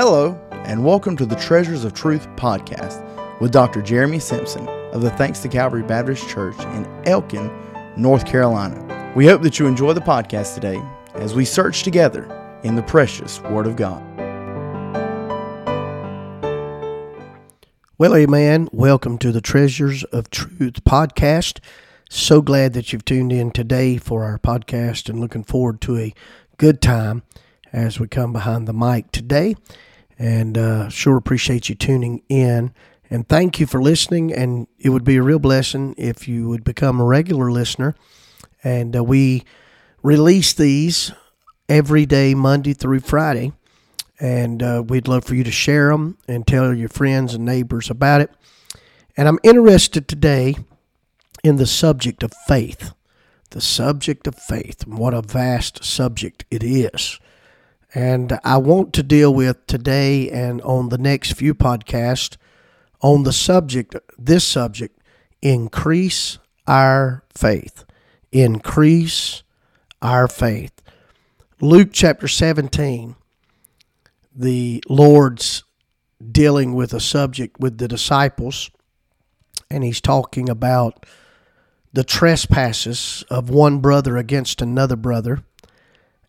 Hello, and welcome to the Treasures of Truth podcast with Dr. Jeremy Simpson of the Thanks to Calvary Baptist Church in Elkin, North Carolina. We hope that you enjoy the podcast today as we search together in the precious Word of God. Well, amen. Welcome to the Treasures of Truth podcast. So glad that you've tuned in today for our podcast and looking forward to a good time as we come behind the mic today and uh, sure appreciate you tuning in. And thank you for listening. And it would be a real blessing if you would become a regular listener. And uh, we release these every day, Monday through Friday. And uh, we'd love for you to share them and tell your friends and neighbors about it. And I'm interested today in the subject of faith. The subject of faith. What a vast subject it is. And I want to deal with today and on the next few podcasts on the subject, this subject, increase our faith. Increase our faith. Luke chapter 17, the Lord's dealing with a subject with the disciples, and he's talking about the trespasses of one brother against another brother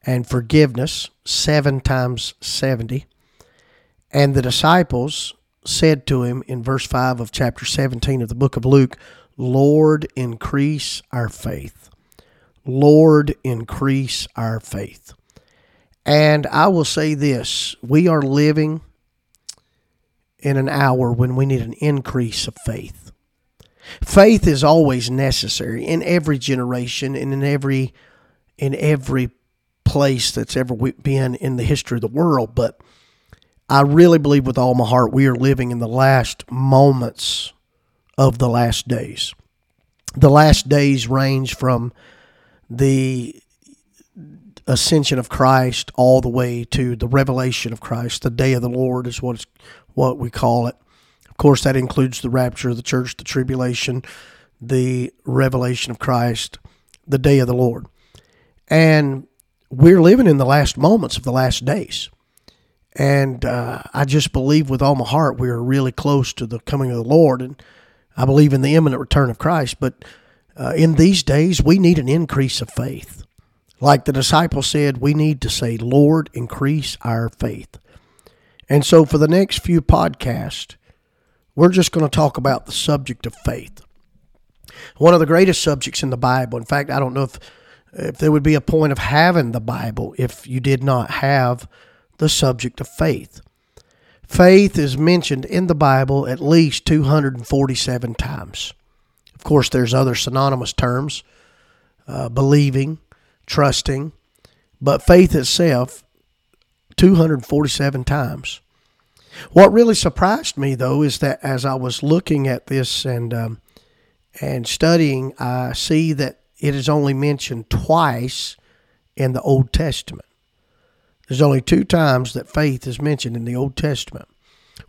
and forgiveness, seven times 70. And the disciples said to him in verse 5 of chapter 17 of the book of Luke, Lord, increase our faith. Lord, increase our faith. And I will say this we are living in an hour when we need an increase of faith. Faith is always necessary in every generation and in every in every place that's ever been in the history of the world. But I really believe with all my heart we are living in the last moments of the last days. The last days range from the ascension of Christ all the way to the revelation of Christ. The day of the Lord is what what we call it. Of course, that includes the rapture of the church, the tribulation, the revelation of Christ, the day of the Lord. And we're living in the last moments of the last days. And uh, I just believe with all my heart we are really close to the coming of the Lord. And I believe in the imminent return of Christ. But uh, in these days, we need an increase of faith. Like the disciples said, we need to say, Lord, increase our faith. And so for the next few podcasts, we're just going to talk about the subject of faith. One of the greatest subjects in the Bible. In fact, I don't know if if there would be a point of having the Bible if you did not have the subject of faith. Faith is mentioned in the Bible at least 247 times. Of course, there's other synonymous terms uh, believing, trusting, but faith itself 247 times. What really surprised me, though, is that as I was looking at this and um, and studying, I see that it is only mentioned twice in the Old Testament. There's only two times that faith is mentioned in the Old Testament.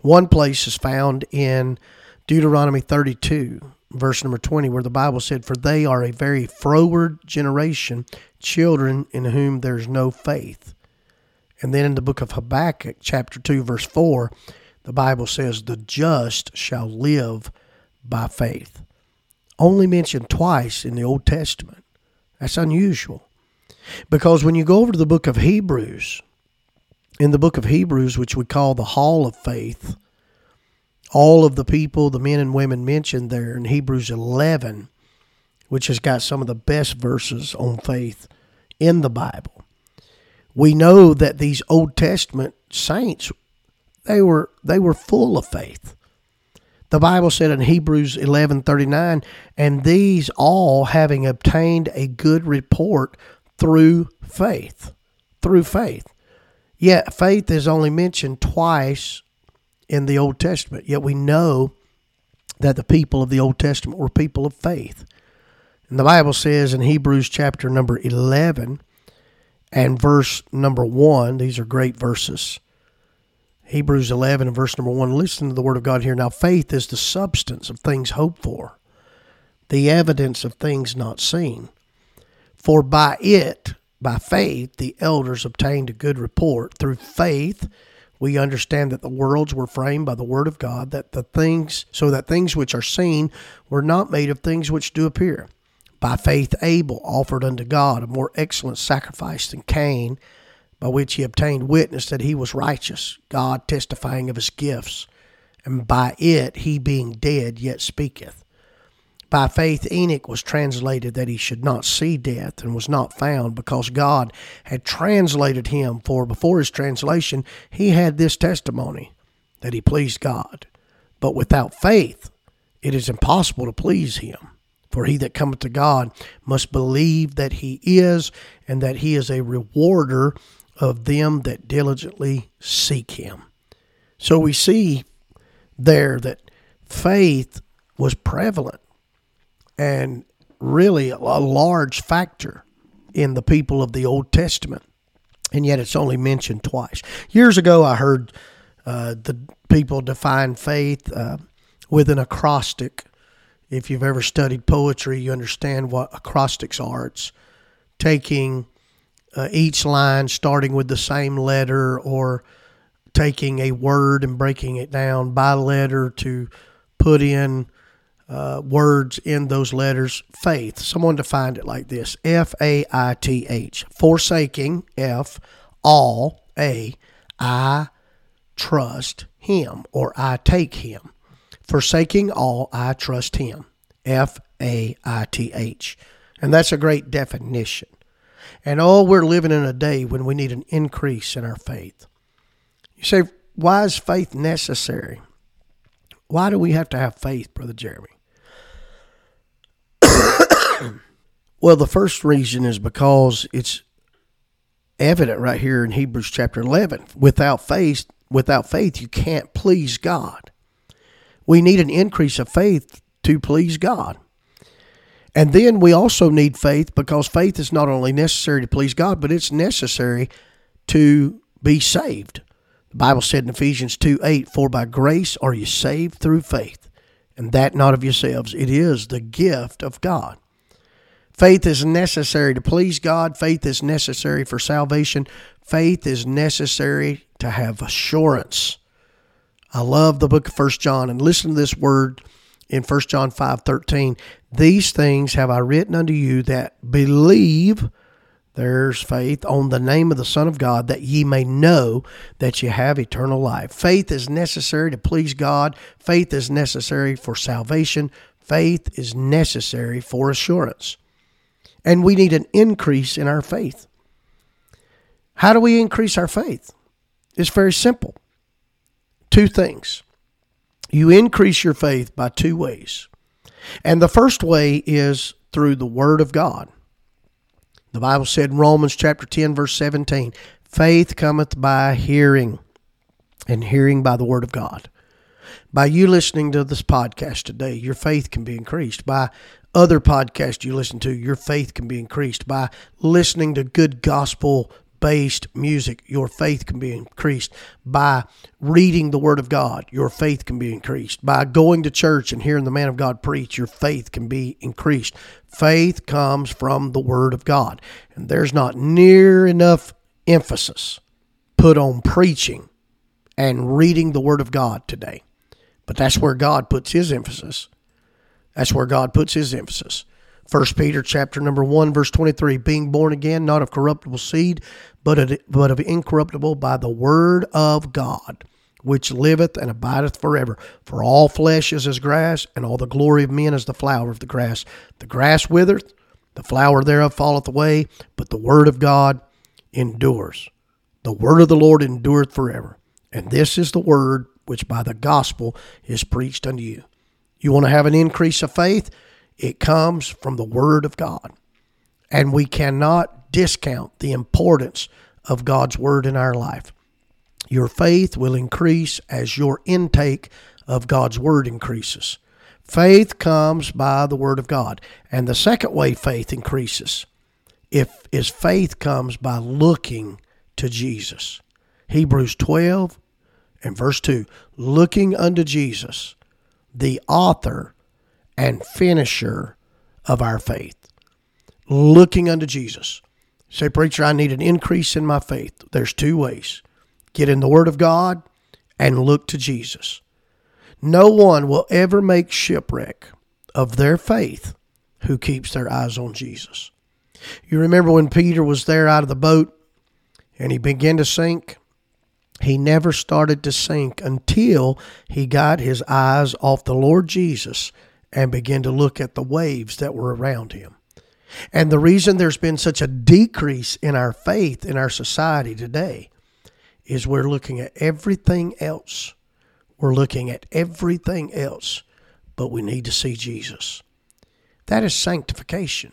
One place is found in Deuteronomy 32, verse number 20, where the Bible said, For they are a very froward generation, children in whom there's no faith. And then in the book of Habakkuk, chapter 2, verse 4, the Bible says, The just shall live by faith only mentioned twice in the Old Testament. That's unusual. Because when you go over to the book of Hebrews, in the book of Hebrews, which we call the Hall of Faith, all of the people, the men and women mentioned there in Hebrews 11, which has got some of the best verses on faith in the Bible. We know that these Old Testament saints, they were they were full of faith. The Bible said in Hebrews 11:39, and these all having obtained a good report through faith. Through faith. Yet faith is only mentioned twice in the Old Testament. Yet we know that the people of the Old Testament were people of faith. And the Bible says in Hebrews chapter number 11 and verse number 1, these are great verses. Hebrews 11 and verse number 1. Listen to the word of God here. Now, faith is the substance of things hoped for, the evidence of things not seen. For by it, by faith, the elders obtained a good report. Through faith, we understand that the worlds were framed by the word of God, that the things, so that things which are seen were not made of things which do appear. By faith, Abel offered unto God a more excellent sacrifice than Cain, by which he obtained witness that he was righteous, God testifying of his gifts, and by it he being dead yet speaketh. By faith, Enoch was translated that he should not see death, and was not found, because God had translated him. For before his translation, he had this testimony that he pleased God. But without faith, it is impossible to please him. For he that cometh to God must believe that he is, and that he is a rewarder of them that diligently seek him. So we see there that faith was prevalent and really a large factor in the people of the Old Testament. And yet it's only mentioned twice. Years ago, I heard uh, the people define faith uh, with an acrostic. If you've ever studied poetry, you understand what acrostics are. It's taking uh, each line starting with the same letter or taking a word and breaking it down by letter to put in uh, words in those letters faith. Someone defined it like this F A I T H. Forsaking, F, all, A, I trust him or I take him. Forsaking all, I trust him. F A I T H. And that's a great definition. And oh, we're living in a day when we need an increase in our faith. You say, why is faith necessary? Why do we have to have faith, Brother Jeremy? well, the first reason is because it's evident right here in Hebrews chapter 11. Without faith, without faith you can't please God. We need an increase of faith to please God. And then we also need faith because faith is not only necessary to please God, but it's necessary to be saved. The Bible said in Ephesians 2 8, For by grace are you saved through faith, and that not of yourselves. It is the gift of God. Faith is necessary to please God. Faith is necessary for salvation. Faith is necessary to have assurance. I love the book of First John and listen to this word in First John 5 13. These things have I written unto you that believe, there's faith, on the name of the Son of God, that ye may know that ye have eternal life. Faith is necessary to please God, faith is necessary for salvation, faith is necessary for assurance. And we need an increase in our faith. How do we increase our faith? It's very simple. Two things. You increase your faith by two ways. And the first way is through the Word of God. The Bible said in Romans chapter 10, verse 17, faith cometh by hearing, and hearing by the Word of God. By you listening to this podcast today, your faith can be increased. By other podcasts you listen to, your faith can be increased. By listening to good gospel based music, your faith can be increased. By reading the Word of God, your faith can be increased. By going to church and hearing the man of God preach, your faith can be increased. Faith comes from the Word of God. And there's not near enough emphasis put on preaching and reading the Word of God today. But that's where God puts his emphasis. That's where God puts his emphasis. First Peter chapter number 1 verse 23 being born again not of corruptible seed but of, but of incorruptible by the word of God which liveth and abideth forever. For all flesh is as grass and all the glory of men as the flower of the grass. The grass withereth the flower thereof falleth away but the word of God endures. The word of the Lord endureth forever. And this is the word which by the gospel is preached unto you. You want to have an increase of faith it comes from the Word of God. And we cannot discount the importance of God's Word in our life. Your faith will increase as your intake of God's Word increases. Faith comes by the Word of God. And the second way faith increases if is faith comes by looking to Jesus. Hebrews 12 and verse 2 looking unto Jesus, the author and finisher of our faith. Looking unto Jesus. Say, preacher, I need an increase in my faith. There's two ways. get in the Word of God, and look to Jesus. No one will ever make shipwreck of their faith who keeps their eyes on Jesus. You remember when Peter was there out of the boat and he began to sink? He never started to sink until he got his eyes off the Lord Jesus and began to look at the waves that were around him. And the reason there's been such a decrease in our faith in our society today is we're looking at everything else. We're looking at everything else, but we need to see Jesus. That is sanctification.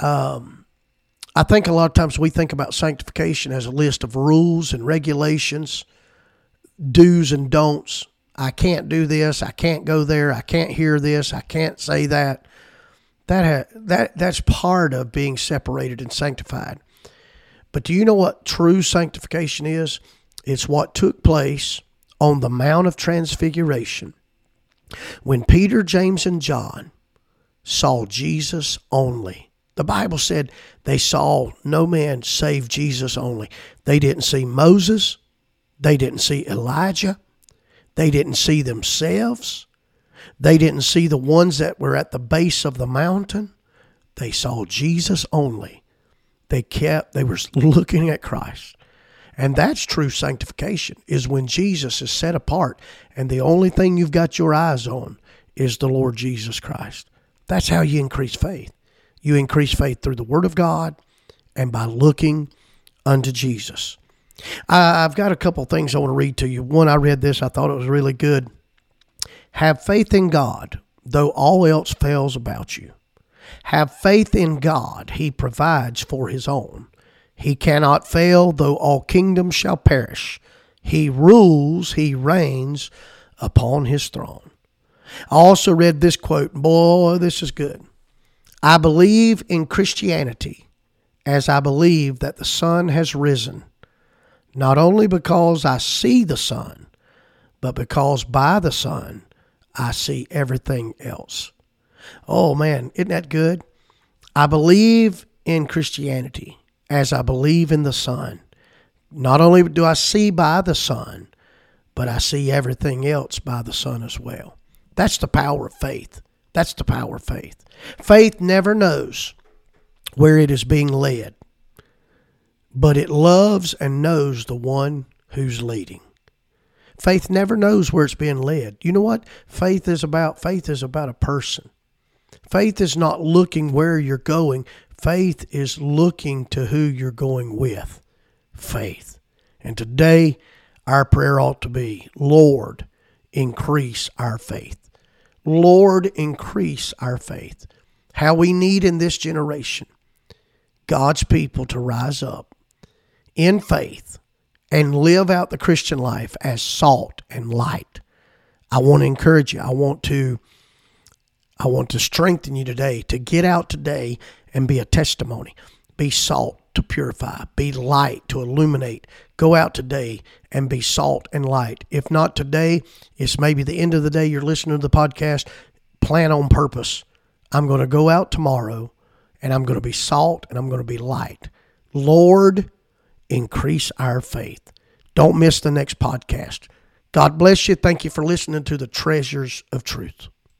Um, I think a lot of times we think about sanctification as a list of rules and regulations, do's and don'ts. I can't do this. I can't go there. I can't hear this. I can't say that. That ha- that that's part of being separated and sanctified. But do you know what true sanctification is? It's what took place on the Mount of Transfiguration when Peter, James, and John saw Jesus only. The Bible said they saw no man save Jesus only. They didn't see Moses. They didn't see Elijah. They didn't see themselves. They didn't see the ones that were at the base of the mountain. They saw Jesus only. They kept, they were looking at Christ. And that's true sanctification, is when Jesus is set apart and the only thing you've got your eyes on is the Lord Jesus Christ. That's how you increase faith. You increase faith through the Word of God and by looking unto Jesus. I've got a couple things I want to read to you. One, I read this, I thought it was really good. Have faith in God, though all else fails about you. Have faith in God, He provides for His own. He cannot fail, though all kingdoms shall perish. He rules, He reigns upon His throne. I also read this quote. Boy, this is good. I believe in Christianity as I believe that the sun has risen, not only because I see the sun, but because by the sun I see everything else. Oh man, isn't that good? I believe in Christianity as I believe in the sun. Not only do I see by the sun, but I see everything else by the sun as well. That's the power of faith. That's the power of faith. Faith never knows where it is being led, but it loves and knows the one who's leading. Faith never knows where it's being led. You know what? Faith is about faith is about a person. Faith is not looking where you're going. Faith is looking to who you're going with. Faith. And today our prayer ought to be, Lord, increase our faith. Lord, increase our faith. How we need in this generation God's people to rise up in faith and live out the Christian life as salt and light. I want to encourage you. I want to I want to strengthen you today to get out today and be a testimony. Be salt to purify, be light to illuminate. Go out today and be salt and light. If not today, it's maybe the end of the day you're listening to the podcast. Plan on purpose. I'm going to go out tomorrow and I'm going to be salt and I'm going to be light. Lord, increase our faith. Don't miss the next podcast. God bless you. Thank you for listening to the Treasures of Truth.